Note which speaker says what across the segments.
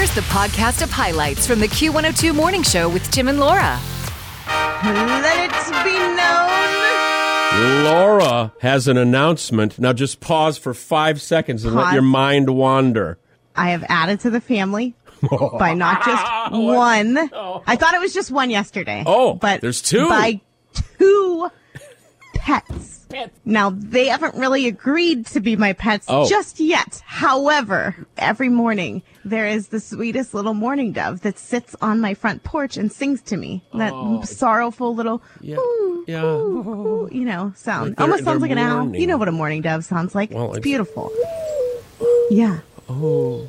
Speaker 1: Here's the podcast of highlights from the Q102 Morning Show with Tim and Laura.
Speaker 2: Let it be known.
Speaker 3: Laura has an announcement. Now just pause for five seconds and let your mind wander.
Speaker 2: I have added to the family by not just one. I thought it was just one yesterday.
Speaker 3: Oh,
Speaker 2: but
Speaker 3: there's two.
Speaker 2: By two pets. Now, they haven't really agreed to be my pets
Speaker 3: Oh.
Speaker 2: just yet. However, every morning there is the sweetest little mourning dove that sits on my front porch and sings to me. That oh. sorrowful little,
Speaker 3: Oh. Yeah,
Speaker 2: ooh,
Speaker 3: yeah.
Speaker 2: ooh, ooh, you know, sound.
Speaker 3: Like
Speaker 2: Almost sounds
Speaker 3: they're
Speaker 2: like an owl. You know what a mourning dove sounds like.
Speaker 3: Well,
Speaker 2: it's
Speaker 3: it's-
Speaker 2: beautiful. Yeah.
Speaker 3: Oh,
Speaker 2: Oh,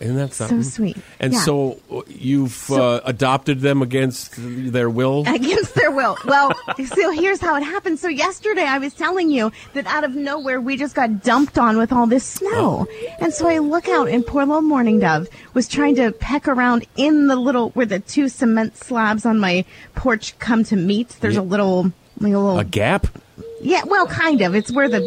Speaker 3: isn't that
Speaker 2: so sweet.
Speaker 3: And
Speaker 2: Yeah.
Speaker 3: so uh, you've uh, adopted them against their will.
Speaker 2: against their will. Well, so here's how it happened. So yesterday I was telling you that out of nowhere we just got dumped on with all this snow. And so I look out and poor little mourning dove was trying to peck around in the little where the two cement slabs on my porch come to meet. There's
Speaker 3: Yeah.
Speaker 2: a little like a little
Speaker 3: A gap?
Speaker 2: Yeah, well kind of. It's where the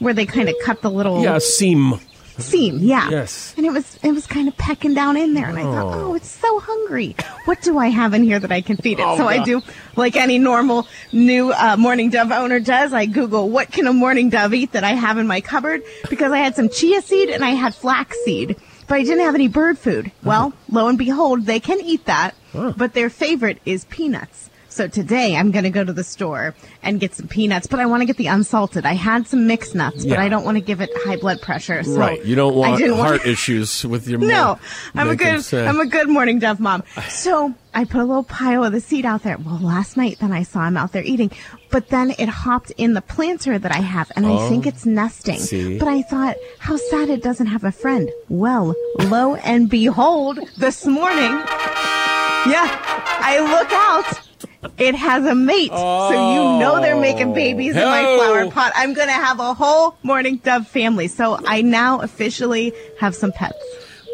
Speaker 2: where they kind of cut the little
Speaker 3: Yeah, seam.
Speaker 2: Seam, yeah.
Speaker 3: Yes.
Speaker 2: And it was it was kind of pecking down in there, and I thought, oh, it's so hungry. What do I have in here that I can feed it?
Speaker 3: Oh,
Speaker 2: so I do, like any normal new uh, mourning dove owner does. I Google what can a mourning dove eat that I have in my cupboard because I had some chia seed and I had flax seed. But I didn't have any bird food. Well, lo and behold, they can eat that, but their favorite is peanuts. So today I'm going to go to the store and get some peanuts, but I want to get the unsalted. I had some mixed nuts, but I don't want to give it high blood pressure. So
Speaker 3: right. You don't want heart issues with your mom.
Speaker 2: no, I'm a good,
Speaker 3: say-
Speaker 2: I'm a good mourning dove mom. So I put a little pile of the seed out there. Well, last night then I saw him out there eating, but then it hopped in the planter that I have, and I think oh, it's nesting.
Speaker 3: Oh, see.
Speaker 2: But I thought, how sad it doesn't have a friend. Well, lo and behold, this morning, yeah, I look out. It has a mate, so you know they're making babies in my
Speaker 3: Oh.
Speaker 2: flower pot. I'm gonna have a whole mourning dove family. So I now officially have some pets.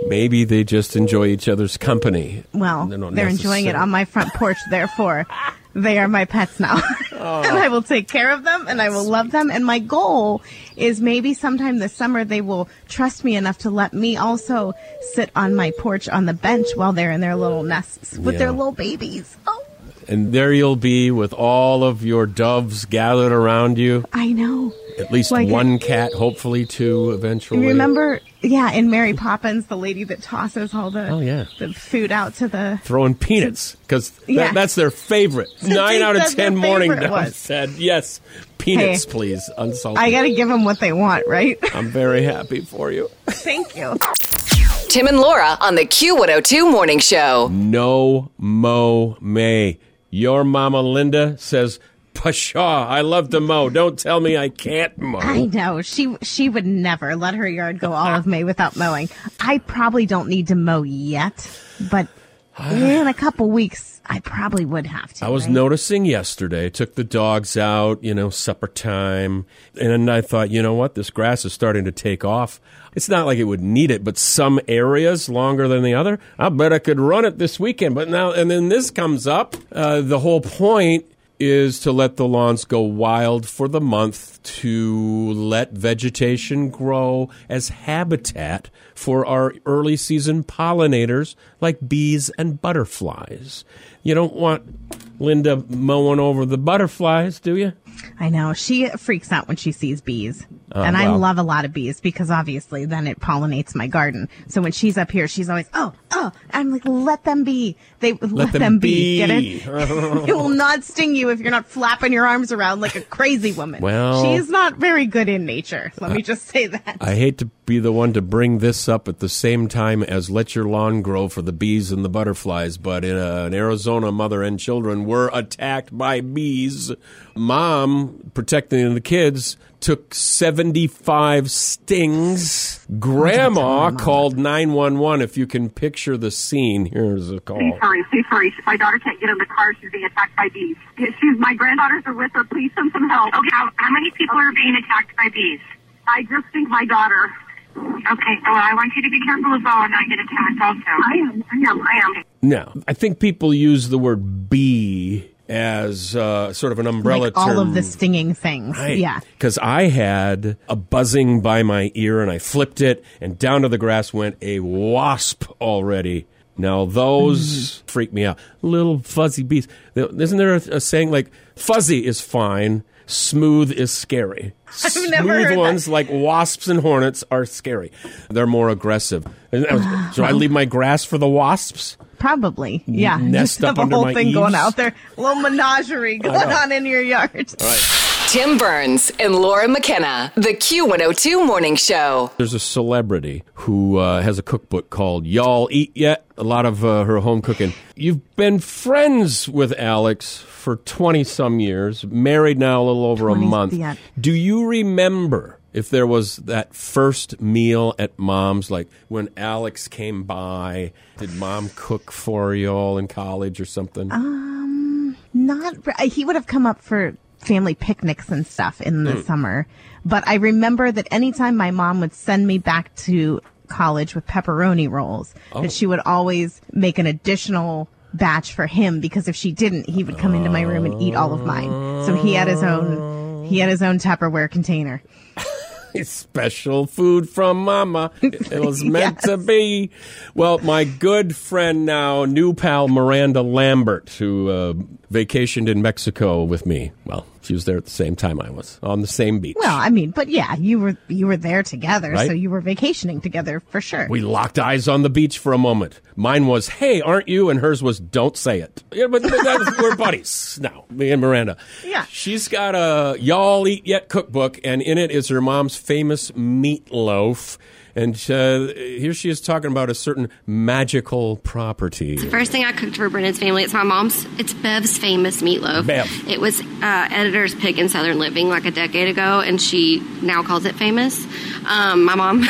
Speaker 3: Maybe they just enjoy each other's company.
Speaker 2: Well,
Speaker 3: They're
Speaker 2: they're, enjoying it on my front porch, therefore they are my pets now.
Speaker 3: Oh.
Speaker 2: and I will take care of them and I will love them. And my goal is maybe sometime this summer they will trust me enough to let me also sit on my porch on the bench while they're in their little nests with their little babies. Oh,
Speaker 3: And there you'll be with all of your doves gathered around you.
Speaker 2: I know.
Speaker 3: At least
Speaker 2: Like-
Speaker 3: one cat, hopefully two eventually.
Speaker 2: Remember, yeah, in Mary Poppins, the lady that tosses all the
Speaker 3: Oh, yeah.
Speaker 2: the food out to the
Speaker 3: Throwing peanuts because
Speaker 2: Yeah.
Speaker 3: that's their favorite. Nine out of ten mourning
Speaker 2: favorite
Speaker 3: doves said yes. Peanuts,
Speaker 2: Hey.
Speaker 3: please, unsalted.
Speaker 2: I got to give them what they want, right?
Speaker 3: I'm very happy for you.
Speaker 2: Thank you.
Speaker 1: Tim and Laura on the Q102 Morning Show.
Speaker 3: No Mow May. Your mama Linda says, Pshaw, I love to mow. Don't tell me I can't mow.
Speaker 2: I know she she would never let her yard go all of May without mowing. I probably don't need to mow yet, but in a couple weeks I probably would have to.
Speaker 3: I was
Speaker 2: right?
Speaker 3: noticing yesterday, took the dogs out, you know, supper time, and I thought, you know what, this grass is starting to take off. It's not like it would need it, but some areas longer than the other. I bet I could run it this weekend. But now, and then this comes up. Uh, the whole point is to let the lawns go wild for the month to let vegetation grow as habitat for our early season pollinators like bees and butterflies. You don't want Linda mowing over the butterflies, do you?
Speaker 2: I know she freaks out when she sees bees,
Speaker 3: Oh,
Speaker 2: and I
Speaker 3: well.
Speaker 2: love a lot of bees because obviously then it pollinates my garden. So when she's up here, she's always oh oh. I'm like let them be. They let,
Speaker 3: them
Speaker 2: be. Get it? it will not sting you if you're not flapping your arms around like a crazy woman.
Speaker 3: Well-
Speaker 2: she's not very good in nature. Let me just say that.
Speaker 3: I hate to be the one to bring this up at the same time as let your lawn grow for the bees and the butterflies, but in, uh, in Arizona, mother and children were attacked by bees. Mom, protecting the kids, took 75 stings. Grandma called 911. If you can picture the scene, here's a call.
Speaker 4: Please hurry, please hurry. My daughter can't get in the car. She's being attacked by bees. She's, my granddaughters are with her. Please send some help. Okay, how, how many people are being attacked by bees? I just think my daughter. Okay, well, I want you to be careful as well and not get attacked also. I am, I am, I am.
Speaker 3: Now, I think people use the word bee as uh, sort of an umbrella
Speaker 2: like all
Speaker 3: term.
Speaker 2: of the stinging things.
Speaker 3: Right.
Speaker 2: Yeah.
Speaker 3: Because I had a buzzing by my ear and I flipped it, and down to the grass went a wasp already. Now, those
Speaker 2: Mm.
Speaker 3: freak me out. Little fuzzy bees. Isn't there a, a saying like, fuzzy is fine, smooth is scary? Smooth
Speaker 2: heard that.
Speaker 3: ones like wasps and hornets are scary. They're more aggressive. Should I leave my grass for the wasps?
Speaker 2: Probably. Yeah.
Speaker 3: nest
Speaker 2: Just
Speaker 3: up
Speaker 2: have a
Speaker 3: under
Speaker 2: whole
Speaker 3: my
Speaker 2: thing going out there. A little menagerie going on in your yard.
Speaker 1: Tim Burns and Laura McKenna, the Q102 Morning Show.
Speaker 3: There's a celebrity who uh, has a cookbook called Y'all Eat Yet? A lot of uh, her home cooking. You've been friends with Alex for 20 some years, married now a little over a month.
Speaker 2: yeah.
Speaker 3: Do you remember if there was that first meal at mom's, like when Alex came by? Did mom cook for you all in college or something?
Speaker 2: Um, not, uh, he would have come up for family picnics and stuff in the hmm. summer. But I remember that anytime my mom would send me back to college with pepperoni rolls,
Speaker 3: Oh.
Speaker 2: that she would always make an additional batch for him because if she didn't, he would come into my room and eat all of mine. So he had his own, he had his own Tupperware container.
Speaker 3: Special food from Mama. It was meant to be. Well, my good friend now, new pal Miranda Lambert, who uh, vacationed in Mexico with me. Well, she was there at the same time I was on the same beach.
Speaker 2: Well, I mean, but yeah, you were, you were there together.
Speaker 3: Right.
Speaker 2: So you were vacationing together for sure.
Speaker 3: we locked eyes on the beach for a moment. Mine was, "Hey, aren't you?" and hers was, "Don't say it." Yeah, but, but we're buddies now. Me and Miranda.
Speaker 2: Yeah.
Speaker 3: She's got a y'all eat yet cookbook, and in it is her mom's famous meatloaf. And uh, here she is talking about a certain magical property.
Speaker 5: The First thing I cooked for Brendan's family, it's my mom's. It's Bev's famous meatloaf.
Speaker 3: Bev.
Speaker 5: It was uh, editor's pick in Southern Living like a decade ago, and she now calls it famous. Um, my mom,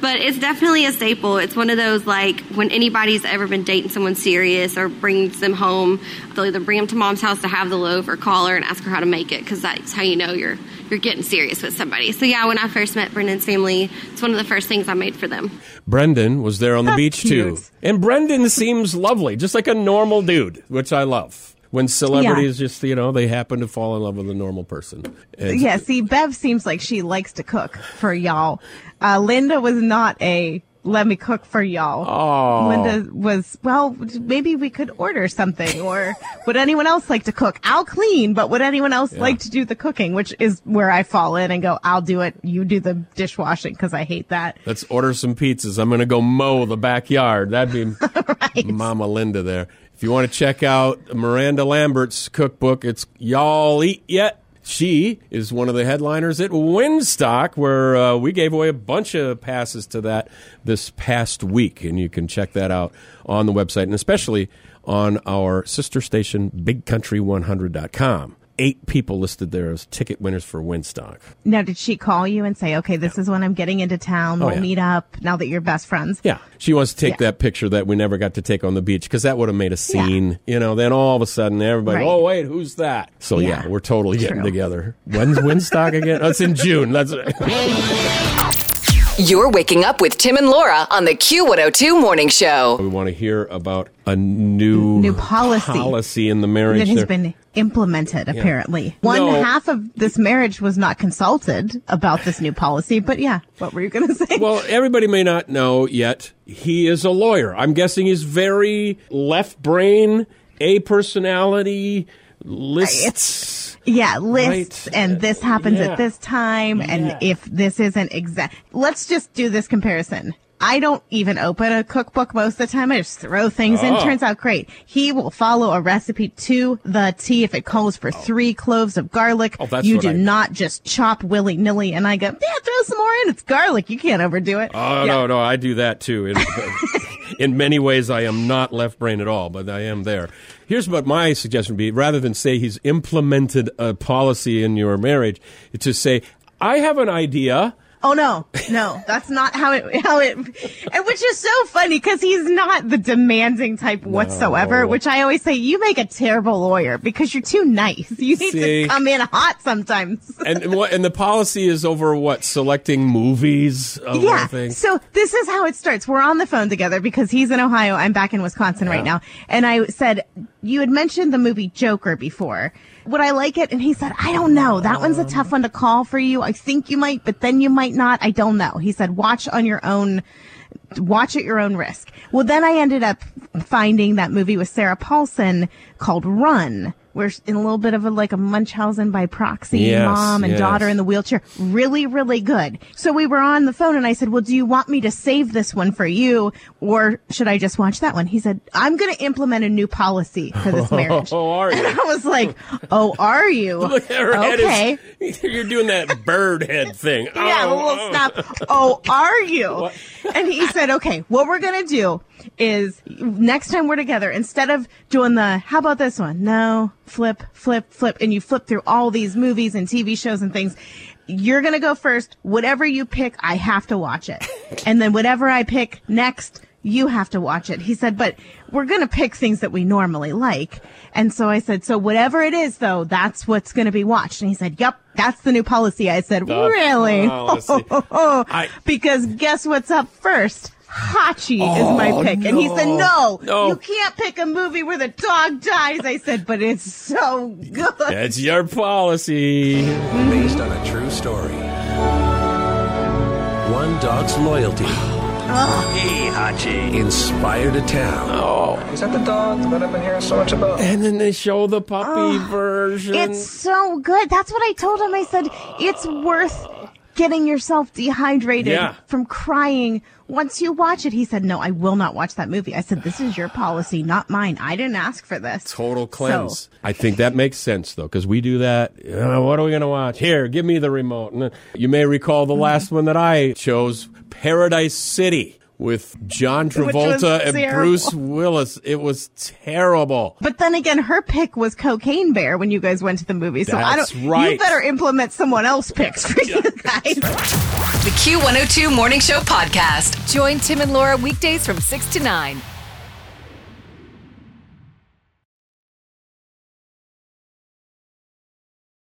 Speaker 5: but it's definitely a staple. It's one of those like when anybody's ever been dating someone serious or brings them home, they'll either bring them to mom's house to have the loaf or call her and ask her how to make it because that's how you know you're you're getting serious with somebody. So yeah, when I first met Brendan's family, it's one of the first things I made for them.
Speaker 3: Brendan was there on the
Speaker 2: That's
Speaker 3: beach too. And Brendan seems lovely, just like a normal dude, which I love. When celebrities just, you know, they happen to fall in love with a normal person. And-
Speaker 2: Yeah, see, Bev seems like she likes to cook for y'all. Uh, Linda was not a let me cook for y'all.
Speaker 3: Oh.
Speaker 2: Linda was, well, maybe we could order something or would anyone else like to cook? I'll clean, but would anyone else like to do the cooking? Which is where I fall in and go, I'll do it. You do the dishwashing because I hate that.
Speaker 3: Let's order some pizzas. I'm going to go mow the backyard. That'd be Mama Linda there. If you want to check out Miranda Lambert's cookbook, it's Y'all Eat Yet? She is one of the headliners at Winstock, where uh, we gave away a bunch of passes to that this past week. And you can check that out on the website and especially on our sister station, bigcountry100.com. Eight people listed there as ticket winners for Winstock.
Speaker 2: Now, did she call you and say, okay, this is when I'm getting into town.
Speaker 3: Oh,
Speaker 2: We'll
Speaker 3: yeah.
Speaker 2: meet up now that you're best friends?
Speaker 3: Yeah. She wants to take
Speaker 2: Yeah.
Speaker 3: that picture that we never got to take on the beach because that would have made a scene. You know, then all of a sudden everybody,
Speaker 2: Right.
Speaker 3: oh, wait, who's that? So, yeah,
Speaker 2: Yeah.
Speaker 3: we're totally getting
Speaker 2: True.
Speaker 3: together. When's Winstock again? Oh, in June. That's
Speaker 1: You're waking up with Tim and Laura on the Q102 Morning Show.
Speaker 3: We want to hear about a new,
Speaker 2: New policy.
Speaker 3: policy in the marriage.
Speaker 2: that has
Speaker 3: there.
Speaker 2: been implemented apparently one
Speaker 3: No.
Speaker 2: half of this marriage was not consulted about this new policy but yeah what were you going to say
Speaker 3: Well, everybody may not know yet. He is a lawyer. I'm guessing he's very left brain, a personality, lists.
Speaker 2: yeah lists
Speaker 3: Right.
Speaker 2: and this happens
Speaker 3: Yeah.
Speaker 2: at this time and if this isn't exact let's just do this comparison I don't even open a cookbook most of the time. I just throw things in.
Speaker 3: Oh.
Speaker 2: Turns out great. He will follow a recipe to the T. If it calls for three cloves of garlic,
Speaker 3: Oh, that's
Speaker 2: you do
Speaker 3: I-
Speaker 2: not just chop willy nilly. And I go, yeah, throw some more in. It's garlic. You can't overdo it.
Speaker 3: Oh
Speaker 2: Yeah.
Speaker 3: no, no, I do that too. In, in many ways, I am not left brain at all, but I am there. Here's what my suggestion would be: rather than say he's implemented a policy in your marriage, to say, "I have an idea."
Speaker 2: Oh no, no, that's not how it how it, and which is so funny because he's not the demanding type whatsoever. Which I always say, you make a terrible lawyer because you're too nice. You need
Speaker 3: See?
Speaker 2: to come in hot sometimes.
Speaker 3: And and what? And the policy is over what? Selecting movies.
Speaker 2: Yeah. So this is how it starts. We're on the phone together because he's in Ohio. I'm back in Wisconsin right now. And I said, you had mentioned the movie Joker before. Would I like it? And he said, I don't know. That one's a tough um. one to call for you. I think you might, but then you might not. I don't know. He said, watch on your own watch at your own risk. Well, then I ended up finding that movie with Sarah Paulson called Run, she's in a little bit of a like a Munchausen by proxy
Speaker 3: Yes,
Speaker 2: mom and
Speaker 3: yes.
Speaker 2: daughter in the wheelchair. Really, really good. So we were on the phone and I said, well, do you want me to save this one for you or should I just watch that one? He said, I'm going to implement a new policy for this oh, marriage.
Speaker 3: Oh, are you?
Speaker 2: And I was like, oh, are you?
Speaker 3: Look at her
Speaker 2: okay.
Speaker 3: head. Is, you're doing that bird head thing.
Speaker 2: Yeah, a
Speaker 3: Oh,
Speaker 2: little
Speaker 3: oh.
Speaker 2: snap. Oh, are you? And he said, okay, what we're going to do is next time we're together, instead of doing the, how about this one? No, flip, flip, flip. And you flip through all these movies and TV shows and things. You're going to go first. Whatever you pick, I have to watch it. And then whatever I pick next, you have to watch it. He said, but we're going to pick things that we normally like. And so I said, so whatever it is though, that's what's going to be watched. And he said, yep, that's the new policy. I said,
Speaker 3: The
Speaker 2: really?
Speaker 3: I-
Speaker 2: because guess what's up first? Hachi is oh, my pick. And he said, no,
Speaker 3: Oh, No.
Speaker 2: you can't pick a movie where the dog dies. I said, but it's so good.
Speaker 3: That's your policy.
Speaker 6: based on a true story. One dog's loyalty
Speaker 7: Hey, Hachi.
Speaker 6: inspired a town. Oh.
Speaker 7: Is that the dog that I've been hearing so much about?
Speaker 3: And then they show the puppy version.
Speaker 2: It's so good. That's what I told him. I said, it's worth getting yourself dehydrated
Speaker 3: Yeah.
Speaker 2: from crying once you watch it. He said, no, I will not watch that movie. I said, this is your policy, not mine. I didn't ask for this.
Speaker 3: Total
Speaker 2: So-
Speaker 3: cleanse. I think that makes sense though, because we do that. Uh, what are we going to watch? Here, give me the remote. And you may recall the last one that I chose, Paradise City, with John Travolta and
Speaker 2: terrible.
Speaker 3: Bruce Willis. It was terrible.
Speaker 2: But then again, her pick was Cocaine Bear when you guys went to the movie. So I
Speaker 3: That's
Speaker 2: don't.
Speaker 3: right.
Speaker 2: You better implement someone else picks for you guys.
Speaker 1: The Q102 Morning Show podcast. Join Tim and Laura weekdays from 6 to 9.